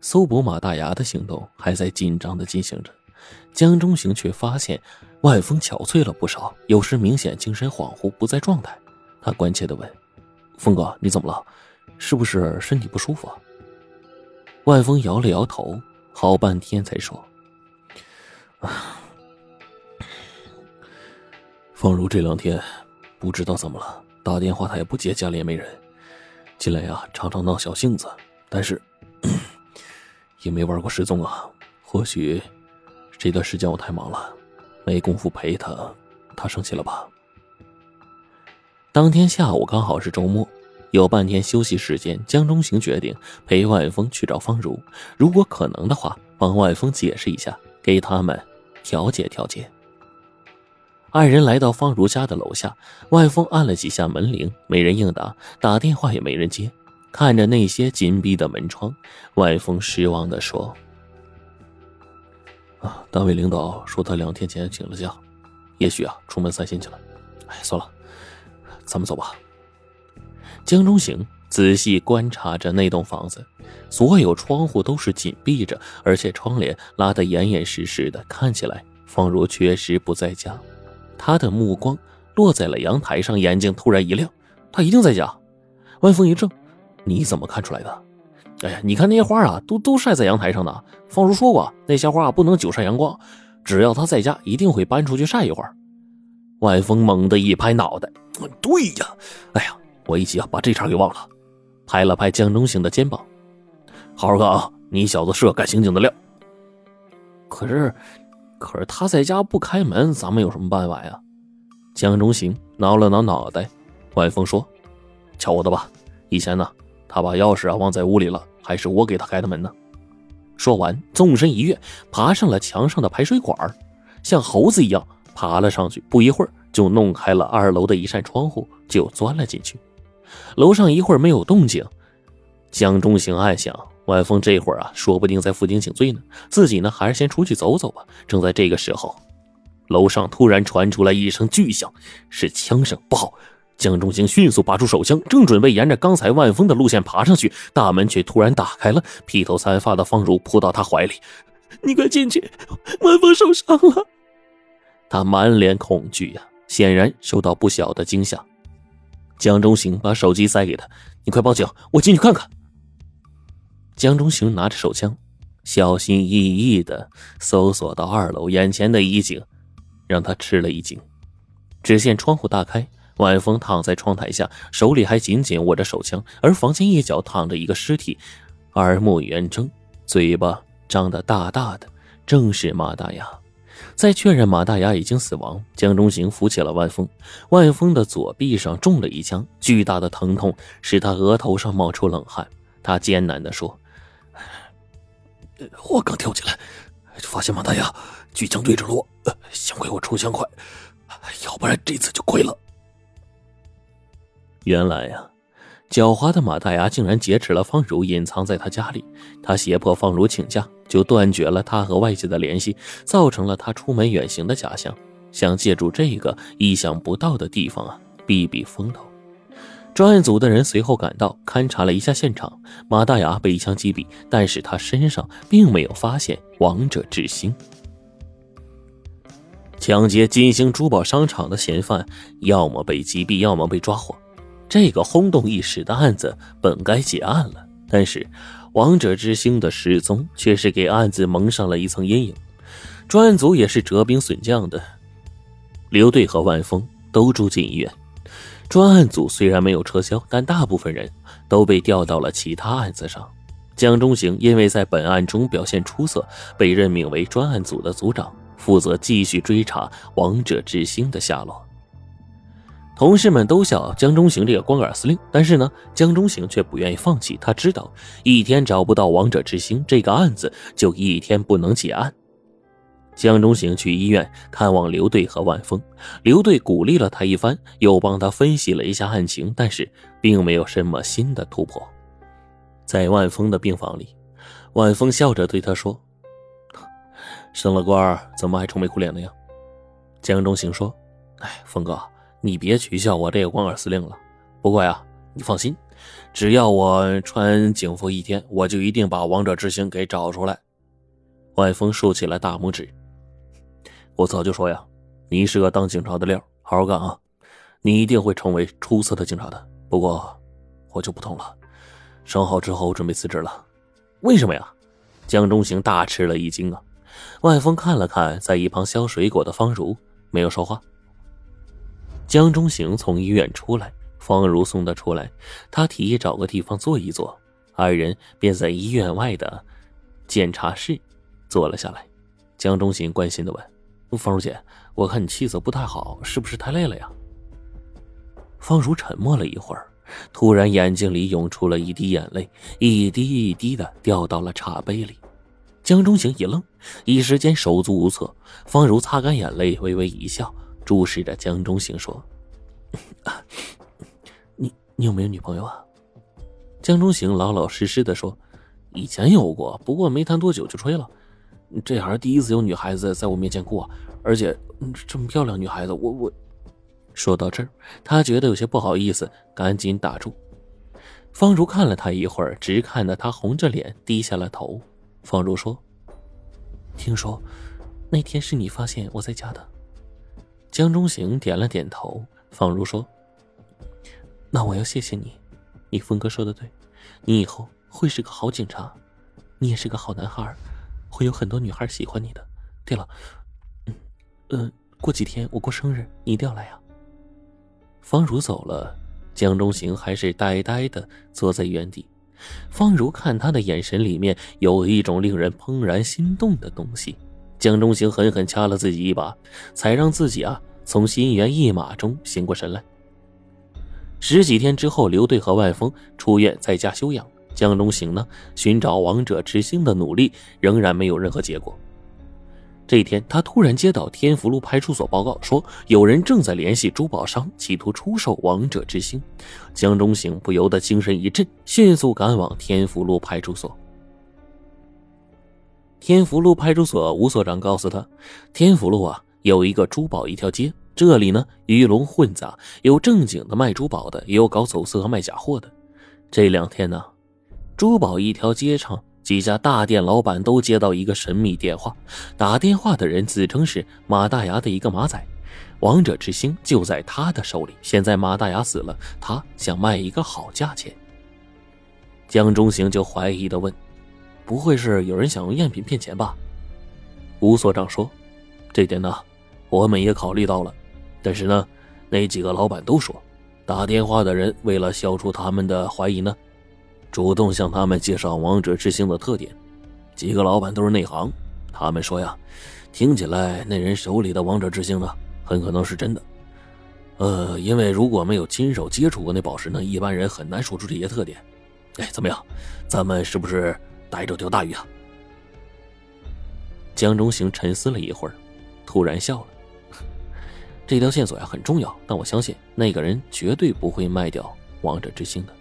搜捕马大牙的行动还在紧张的进行着，江中行却发现万峰憔悴了不少，有时明显精神恍惚，不在状态。他关切的问：“峰哥，你怎么了？是不是身体不舒服？”万峰摇了摇头，好半天才说：“啊，方如这两天不知道怎么了，打电话他也不接，家里也没人。近来呀，常常闹小性子，但是……”也没玩过失踪啊，或许这段时间我太忙了，没工夫陪他，他生气了吧？当天下午刚好是周末，有半天休息时间，江中行决定陪万峰去找方如，如果可能的话，帮万峰解释一下，给他们调解调解。二人来到方如家的楼下，万峰按了几下门铃，没人应答，打电话也没人接。看着那些紧闭的门窗，万峰失望的说：“啊，单位领导说他两天前请了假，也许啊出门散心去了。哎，算了，咱们走吧。”江中行仔细观察着那栋房子，所有窗户都是紧闭着，而且窗帘拉得严严实实的，看起来方如确实不在家。他的目光落在了阳台上，眼睛突然一亮，他一定在家。万峰一怔。你怎么看出来的？哎呀，你看那些花啊，都都晒在阳台上呢。方如说过，那些花不能久晒阳光，只要他在家，一定会搬出去晒一会儿。万峰猛地一拍脑袋，对呀，哎呀，我一急啊，把这茬给忘了，拍了拍江中行的肩膀，好好干啊，你小子是个干刑警的料。可是，可是他在家不开门，咱们有什么办法呀？江中行挠了挠脑袋，万峰说：“瞧我的吧，以前呢。”他把钥匙啊忘在屋里了，还是我给他开的门呢？说完，纵身一跃，爬上了墙上的排水管，像猴子一样爬了上去。不一会儿，就弄开了二楼的一扇窗户，就钻了进去。楼上一会儿没有动静，江中行暗想：万峰这会儿啊，说不定在附近请罪呢。自己呢，还是先出去走走吧。正在这个时候，楼上突然传出来一声巨响，是枪声，不好！江中行迅速拔出手枪，正准备沿着刚才万峰的路线爬上去，大门却突然打开了，披头散发的方如扑到他怀里：“你快进去，万峰受伤了。”他满脸恐惧呀，显然受到不小的惊吓。江中行把手机塞给他：“你快报警，我进去看看。”江中行拿着手枪，小心翼翼的搜索到二楼，眼前的一景让他吃了一惊，只见窗户大开。晚风躺在窗台下，手里还紧紧握着手枪，而房间一角躺着一个尸体，耳目圆睁，嘴巴张得大大的，正是马大牙。在确认马大牙已经死亡，江中行扶起了万峰。万峰的左臂上中了一枪，巨大的疼痛使他额头上冒出冷汗。他艰难地说：“我刚跳起来，就发现马大牙举枪对着了我，幸亏我出枪快，要不然这次就亏了。”原来呀，狡猾的马大牙竟然劫持了方如，隐藏在他家里。他胁迫方如请假，就断绝了他和外界的联系，造成了他出门远行的假象，想借助这个意想不到的地方啊避避风头。专案组的人随后赶到，勘察了一下现场，马大牙被一枪击毙，但是他身上并没有发现王者之星。抢劫金星珠宝商场的嫌犯，要么被击毙，要么被抓获。这个轰动一时的案子本该结案了，但是王者之星的失踪却是给案子蒙上了一层阴影。专案组也是折兵损将的，刘队和万峰都住进医院。专案组虽然没有撤销，但大部分人都被调到了其他案子上。江中行因为在本案中表现出色，被任命为专案组的组长，负责继续追查王者之星的下落。同事们都笑江中行这个光杆司令，但是呢，江中行却不愿意放弃。他知道，一天找不到王者之星，这个案子就一天不能结案。江中行去医院看望刘队和万峰，刘队鼓励了他一番，又帮他分析了一下案情，但是并没有什么新的突破。在万峰的病房里，万峰笑着对他说：“升了官，怎么还愁眉苦脸的呀？”江中行说：“哎，峰哥。”你别取笑我这个光杆司令了，不过呀，你放心，只要我穿警服一天，我就一定把王者之星给找出来。外风竖起了大拇指。我早就说呀，你是个当警察的料，好好干啊！你一定会成为出色的警察的。不过，我就不同了，伤好之后准备辞职了。为什么呀？江中行大吃了一惊啊！外风看了看在一旁削水果的方如，没有说话。江中行从医院出来，方如送他出来，他提议找个地方坐一坐，二人便在医院外的检查室坐了下来。江中行关心的问。方如姐，我看你气色不太好，是不是太累了呀？方如沉默了一会儿，突然眼睛里涌出了一滴眼泪，一滴一滴的掉到了茶杯里。江中行一愣，一时间手足无措。方如擦干眼泪，微微一笑，注视着江中行说：“你你有没有女朋友啊？”江中行老老实实的说：“以前有过，不过没谈多久就吹了。”这还是第一次有女孩子在我面前哭，而且这么漂亮女孩子，我我。说到这儿，他觉得有些不好意思，赶紧打住。方如看了他一会儿，直看得他红着脸低下了头。方如说：“听说那天是你发现我在家的。”江中行点了点头。方如说：“那我要谢谢你，你峰哥说的对，你以后会是个好警察，你也是个好男孩。”会有很多女孩喜欢你的。对了，嗯，嗯，过几天我过生日，你一定要来呀。方如走了，江中行还是呆呆的坐在原地。方如看他的眼神里面有一种令人怦然心动的东西。江中行狠狠掐了自己一把，才让自己啊从心猿意马中醒过神来。十几天之后，刘队和万峰出院在家休养。江中行呢，寻找王者之星的努力仍然没有任何结果。这一天，他突然接到天福路派出所报告，说有人正在联系珠宝商，企图出售王者之星。江中行不由得精神一振，迅速赶往天福路派出所。天福路派出所吴所长告诉他，天福路啊有一个珠宝一条街，这里呢鱼龙混杂，有正经的卖珠宝的，也有搞走私和卖假货的。这两天呢。珠宝一条街上，几家大店老板都接到一个神秘电话。打电话的人自称是马大牙的一个马仔，王者之星就在他的手里。现在马大牙死了，他想卖一个好价钱。江中行就怀疑的问：“不会是有人想用赝品骗钱吧？”吴所长说：“这点呢，我们也考虑到了，但是呢，那几个老板都说，打电话的人为了消除他们的怀疑呢。”主动向他们介绍王者之星的特点，几个老板都是内行，他们说呀，听起来那人手里的王者之星呢，很可能是真的。呃，因为如果没有亲手接触过那宝石呢，一般人很难说出这些特点。哎，怎么样，咱们是不是逮着条大鱼啊？江中行沉思了一会儿，突然笑了。这条线索呀很重要，但我相信那个人绝对不会卖掉王者之星的。